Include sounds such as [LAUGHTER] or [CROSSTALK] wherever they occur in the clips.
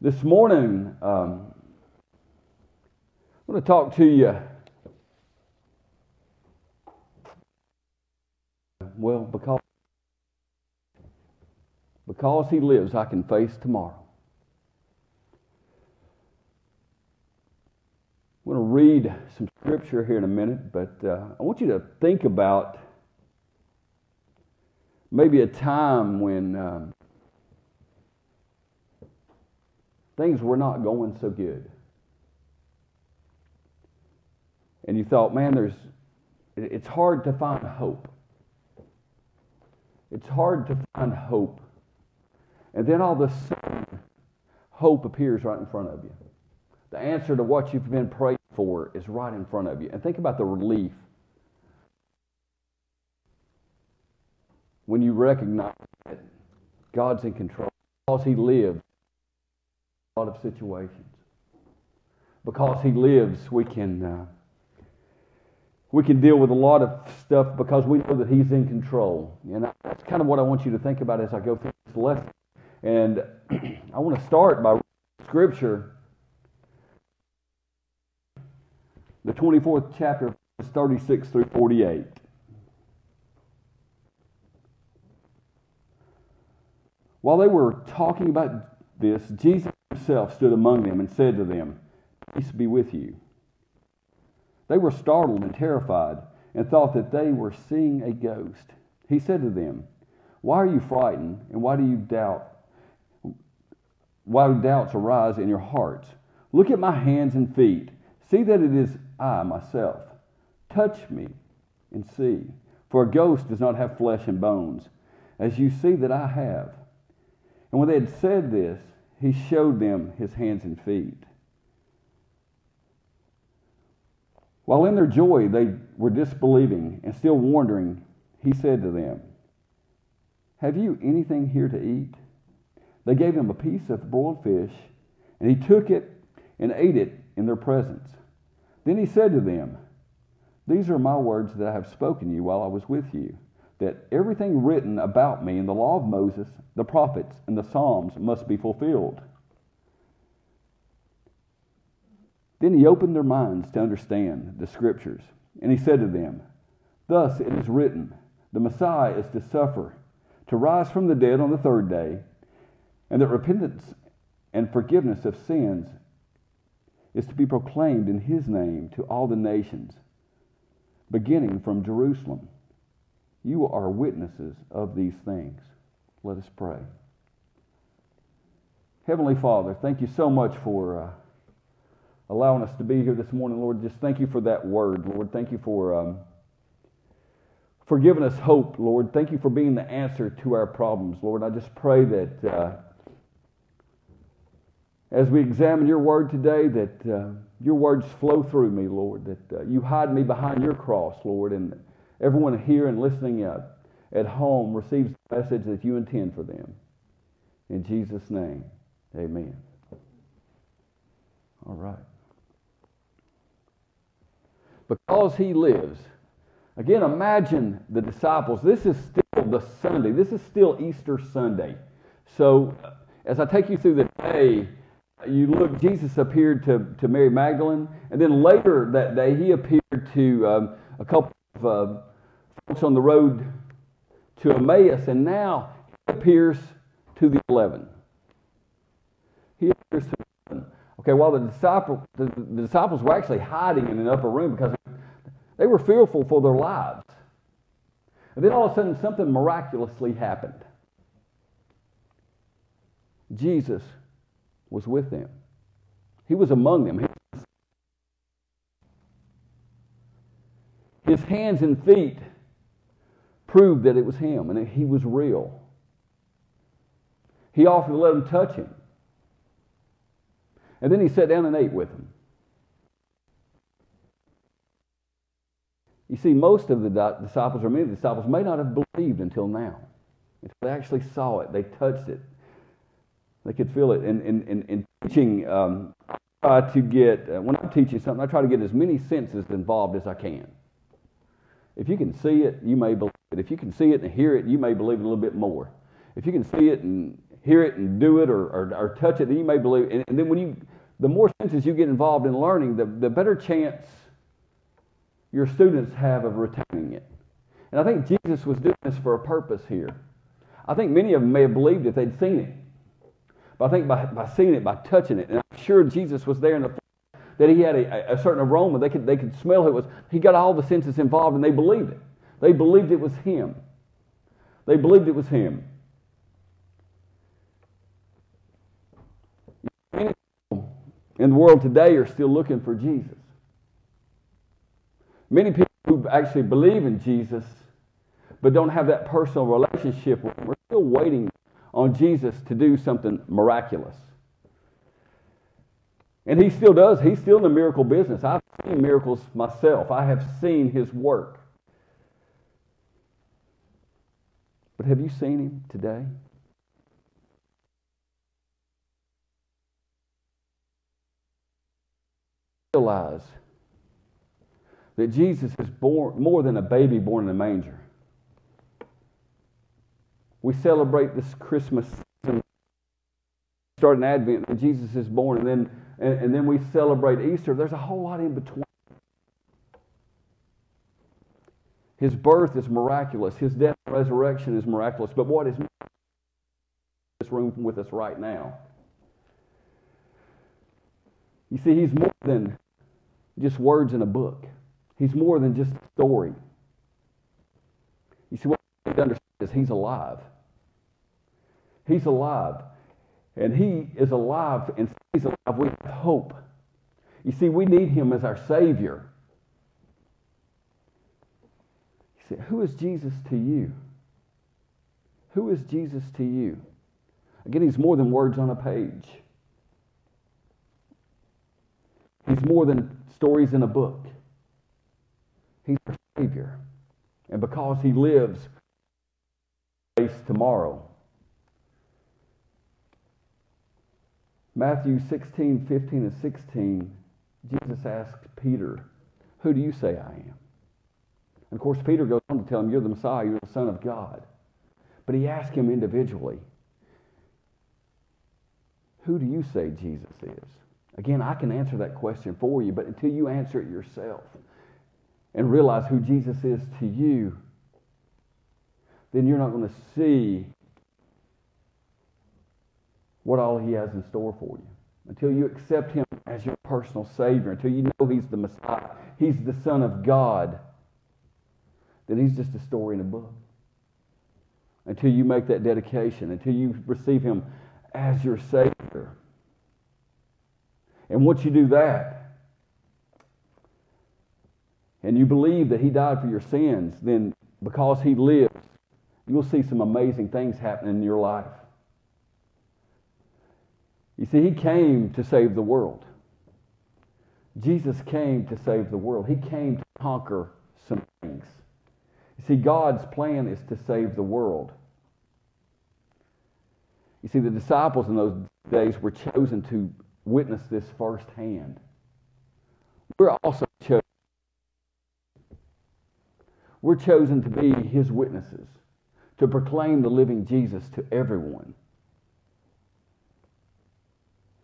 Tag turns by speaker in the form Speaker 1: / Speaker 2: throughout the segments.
Speaker 1: This morning, um, I want to talk to you. Well, because because he lives, I can face tomorrow. I'm going to read some scripture here in a minute, but uh, I want you to think about maybe a time when um, things were not going so good. And you thought, man, there's, it's hard to find hope. It's hard to find hope. And then all of a sudden, hope appears right in front of you. The answer to what you've been praying for is right in front of you. And think about the relief when you recognize that God's in control because He lives lot of situations. Because He lives, we can. Uh, we can deal with a lot of stuff because we know that He's in control. And that's kind of what I want you to think about as I go through this lesson. And [CLEARS THROAT] I want to start by Scripture, the 24th chapter, 36 through 48. While they were talking about this, Jesus himself stood among them and said to them, Peace be with you. They were startled and terrified and thought that they were seeing a ghost. He said to them, Why are you frightened and why do you doubt? Why do doubts arise in your hearts? Look at my hands and feet. See that it is I myself. Touch me and see. For a ghost does not have flesh and bones, as you see that I have. And when they had said this, he showed them his hands and feet. While in their joy they were disbelieving and still wondering, he said to them, Have you anything here to eat? They gave him a piece of broiled fish, and he took it and ate it in their presence. Then he said to them, These are my words that I have spoken to you while I was with you, that everything written about me in the law of Moses, the prophets, and the Psalms must be fulfilled. Then he opened their minds to understand the scriptures. And he said to them, Thus it is written, the Messiah is to suffer, to rise from the dead on the third day, and that repentance and forgiveness of sins is to be proclaimed in his name to all the nations, beginning from Jerusalem. You are witnesses of these things. Let us pray. Heavenly Father, thank you so much for. Uh, allowing us to be here this morning, Lord. Just thank you for that word, Lord. Thank you for um, for giving us hope, Lord. Thank you for being the answer to our problems, Lord. I just pray that uh, as we examine your word today, that uh, your words flow through me, Lord. That uh, you hide me behind your cross, Lord, and everyone here and listening at, at home receives the message that you intend for them. In Jesus' name, amen. All right because he lives. Again, imagine the disciples. This is still the Sunday. This is still Easter Sunday. So, as I take you through the day, you look, Jesus appeared to, to Mary Magdalene, and then later that day, he appeared to um, a couple of uh, folks on the road to Emmaus, and now he appears to the eleven. He appears to the eleven. Okay, while the, disciple, the, the disciples were actually hiding in an upper room because they were fearful for their lives. And then all of a sudden, something miraculously happened. Jesus was with them, He was among them. His hands and feet proved that it was Him and that He was real. He offered to let them touch Him. And then he sat down and ate with them. You see, most of the disciples, or many of the disciples, may not have believed until now. Until they actually saw it, they touched it, they could feel it. In, in, in, teaching, um, I try to get, uh, when I'm teaching something, I try to get as many senses involved as I can. If you can see it, you may believe it. If you can see it and hear it, you may believe it a little bit more. If you can see it and hear it and do it or, or, or touch it, then you may believe. And, and then when you, the more senses you get involved in learning, the, the better chance your students have of retaining it. And I think Jesus was doing this for a purpose here. I think many of them may have believed if they'd seen it. But I think by, by seeing it, by touching it, and I'm sure Jesus was there in the that he had a, a certain aroma. They could, they could smell it was. He got all the senses involved and they believed it. They believed it was him. They believed it was him. Many people in the world today are still looking for Jesus. Many people who actually believe in Jesus but don't have that personal relationship with him are still waiting on Jesus to do something miraculous. And he still does. He's still in the miracle business. I've seen miracles myself, I have seen his work. But have you seen him today? Realize that Jesus is born more than a baby born in a manger. We celebrate this Christmas season, start an Advent, and Jesus is born, and then and, and then we celebrate Easter. There's a whole lot in between. His birth is miraculous. His death and resurrection is miraculous. But what is this room with us right now? You see, he's more than just words in a book. He's more than just a story. You see, what we need to understand is he's alive. He's alive. And he is alive and he's alive. We have hope. You see, we need him as our Savior. You say, who is Jesus to you? Who is Jesus to you? Again, he's more than words on a page. He's more than stories in a book. He's our Savior. And because he lives, face tomorrow. Matthew 16, 15, and 16, Jesus asked Peter, Who do you say I am? And of course, Peter goes on to tell him, You're the Messiah, you're the Son of God. But he asked him individually, Who do you say Jesus is? Again, I can answer that question for you, but until you answer it yourself and realize who Jesus is to you, then you're not going to see what all he has in store for you. Until you accept him as your personal Savior, until you know he's the Messiah, he's the Son of God, then he's just a story in a book. Until you make that dedication, until you receive him as your Savior. And once you do that, and you believe that he died for your sins, then because he lives, you'll see some amazing things happen in your life. You see, he came to save the world. Jesus came to save the world. He came to conquer some things. You see, God's plan is to save the world. You see, the disciples in those days were chosen to witness this firsthand. We're also chosen. We're chosen to be his witnesses, to proclaim the living Jesus to everyone.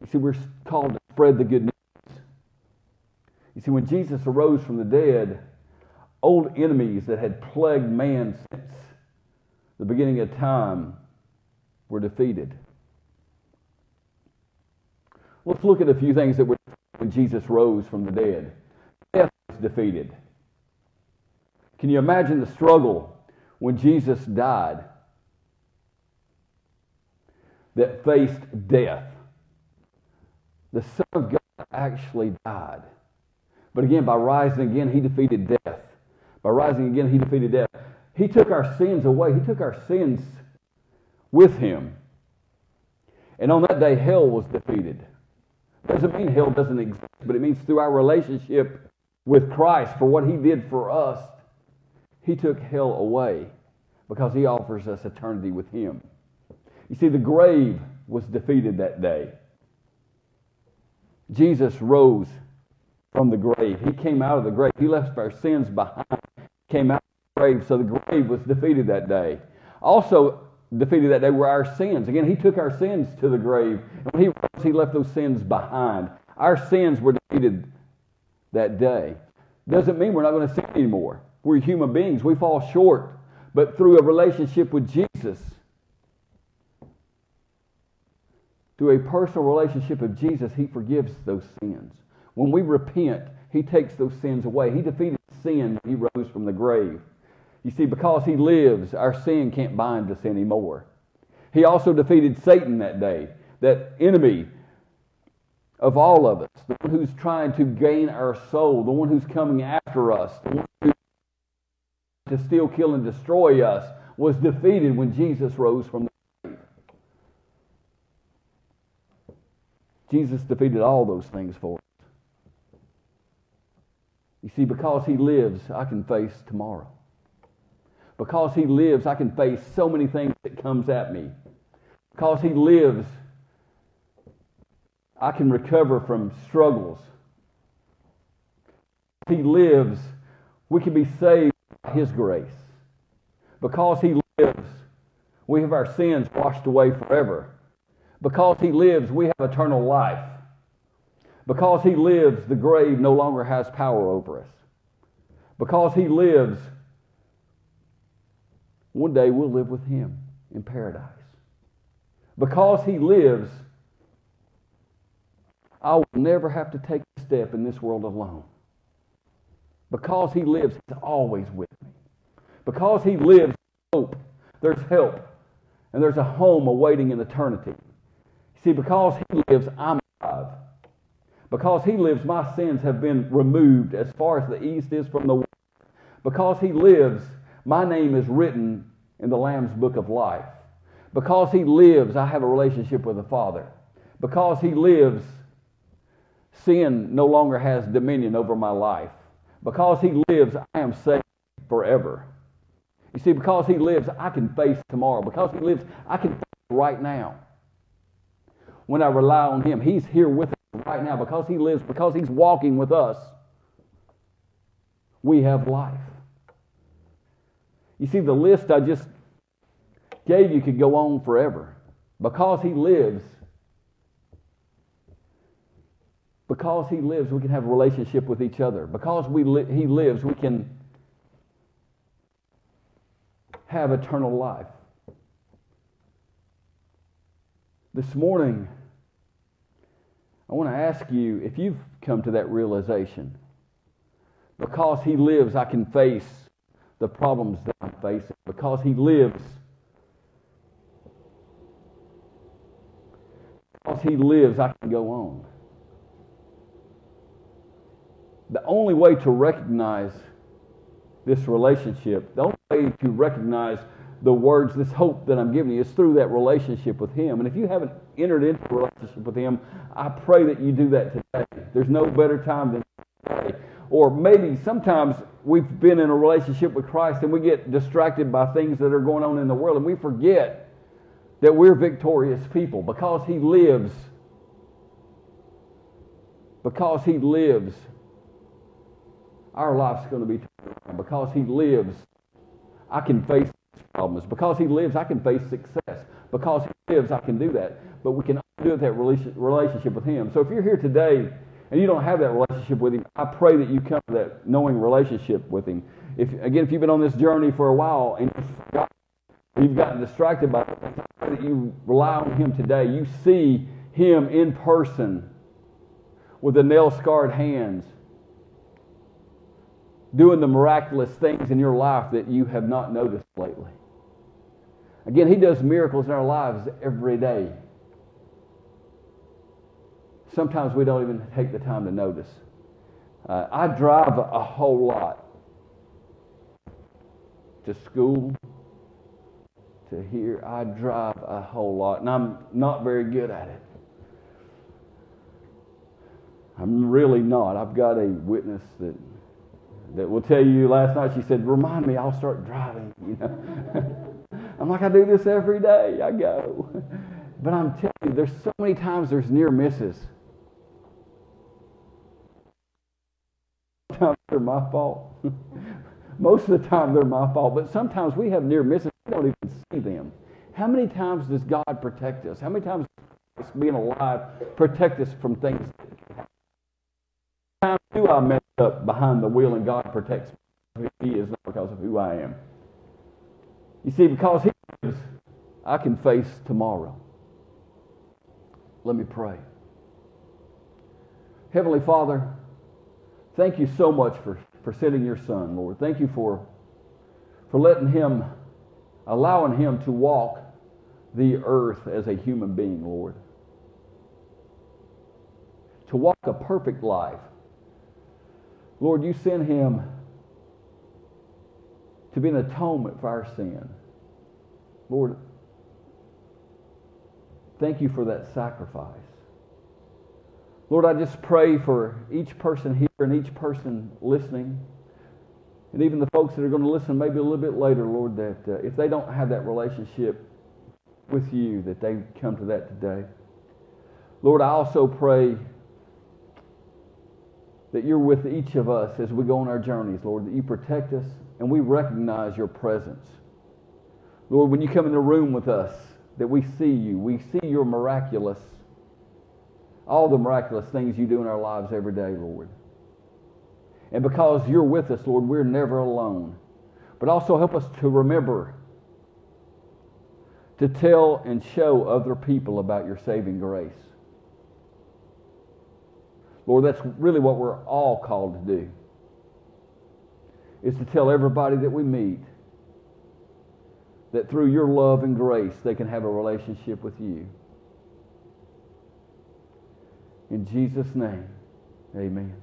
Speaker 1: You see, we're called to spread the good news. You see, when Jesus arose from the dead, old enemies that had plagued man since the beginning of time were defeated. Let's look at a few things that were when Jesus rose from the dead. Death was defeated. Can you imagine the struggle when Jesus died that faced death? The Son of God actually died. But again, by rising again, he defeated death. By rising again, he defeated death. He took our sins away. He took our sins with him. And on that day, hell was defeated. Doesn't mean hell doesn't exist, but it means through our relationship with Christ, for what he did for us, he took hell away because he offers us eternity with him. You see, the grave was defeated that day. Jesus rose from the grave. He came out of the grave. He left our sins behind, came out of the grave. So the grave was defeated that day. Also, defeated that day were our sins. Again, He took our sins to the grave. And when He rose, He left those sins behind. Our sins were defeated that day. Doesn't mean we're not going to sin anymore. We're human beings. We fall short. But through a relationship with Jesus, through a personal relationship of Jesus, He forgives those sins. When we repent, He takes those sins away. He defeated sin He rose from the grave. You see, because He lives, our sin can't bind us anymore. He also defeated Satan that day, that enemy of all of us, the one who's trying to gain our soul, the one who's coming after us, the one who to steal, kill, and destroy us, was defeated when Jesus rose from the grave. Jesus defeated all those things for us. You see, because he lives, I can face tomorrow. Because he lives, I can face so many things that comes at me. Because he lives, I can recover from struggles. He lives, we can be saved by his grace. Because he lives, we have our sins washed away forever. Because he lives, we have eternal life. Because he lives, the grave no longer has power over us. Because he lives, one day we'll live with him in paradise. Because he lives, I will never have to take a step in this world alone. Because he lives, he's always with me. Because he lives, hope, there's help, and there's a home awaiting in eternity. See, because he lives, I'm alive. Because he lives, my sins have been removed as far as the east is from the west. Because he lives, my name is written in the Lamb's book of life. Because he lives, I have a relationship with the Father. Because he lives, sin no longer has dominion over my life. Because he lives, I am saved forever. You see, because he lives, I can face tomorrow. Because he lives, I can face right now. When I rely on him, he's here with us right now. Because he lives, because he's walking with us, we have life. You see, the list I just gave you could go on forever. Because he lives, because he lives, we can have a relationship with each other. Because we li- he lives, we can have eternal life. This morning, I want to ask you if you've come to that realization. Because he lives, I can face the problems that I'm facing. Because he lives, because he lives, I can go on. The only way to recognize this relationship, the only way to recognize the words, this hope that I'm giving you, is through that relationship with Him. And if you haven't entered into a relationship with Him, I pray that you do that today. There's no better time than today. Or maybe sometimes we've been in a relationship with Christ and we get distracted by things that are going on in the world and we forget that we're victorious people because He lives. Because He lives, our life's going to be turned around. because He lives. I can face problems. Because He lives, I can face success. Because He lives, I can do that. But we can do that relationship with Him. So if you're here today and you don't have that relationship with Him, I pray that you come to that knowing relationship with Him. If again, if you've been on this journey for a while and You've gotten distracted by that you rely on Him today. You see Him in person with the nail scarred hands, doing the miraculous things in your life that you have not noticed lately. Again, He does miracles in our lives every day. Sometimes we don't even take the time to notice. Uh, I drive a whole lot to school, to here. I drive a whole lot, and I'm not very good at it. I'm really not. I've got a witness that that will tell you. Last night she said, "Remind me, I'll start driving." You know, [LAUGHS] I'm like, I do this every day. I go, but I'm telling you, there's so many times there's near misses. Sometimes they're my fault. [LAUGHS] Most of the time they're my fault, but sometimes we have near misses. We don't even see them. How many times does God protect us? How many times does being alive protect us from things? How many times do I mess up behind the wheel and God protects me? He is not because of who I am. You see, because He is, I can face tomorrow. Let me pray. Heavenly Father, thank you so much for, for sending your Son, Lord. Thank you for, for letting Him, allowing Him to walk the earth as a human being, Lord. To walk a perfect life. Lord, you sent Him to be an atonement for our sin. Lord, thank you for that sacrifice. Lord, I just pray for each person here and each person listening, and even the folks that are going to listen maybe a little bit later, Lord, that uh, if they don't have that relationship with you, that they come to that today. Lord, I also pray that you're with each of us as we go on our journeys, Lord, that you protect us and we recognize your presence. Lord, when you come in the room with us, that we see you, we see your miraculous, all the miraculous things you do in our lives every day, Lord. And because you're with us, Lord, we're never alone. But also help us to remember to tell and show other people about your saving grace. Lord, that's really what we're all called to do. Is to tell everybody that we meet that through your love and grace they can have a relationship with you. In Jesus' name, amen.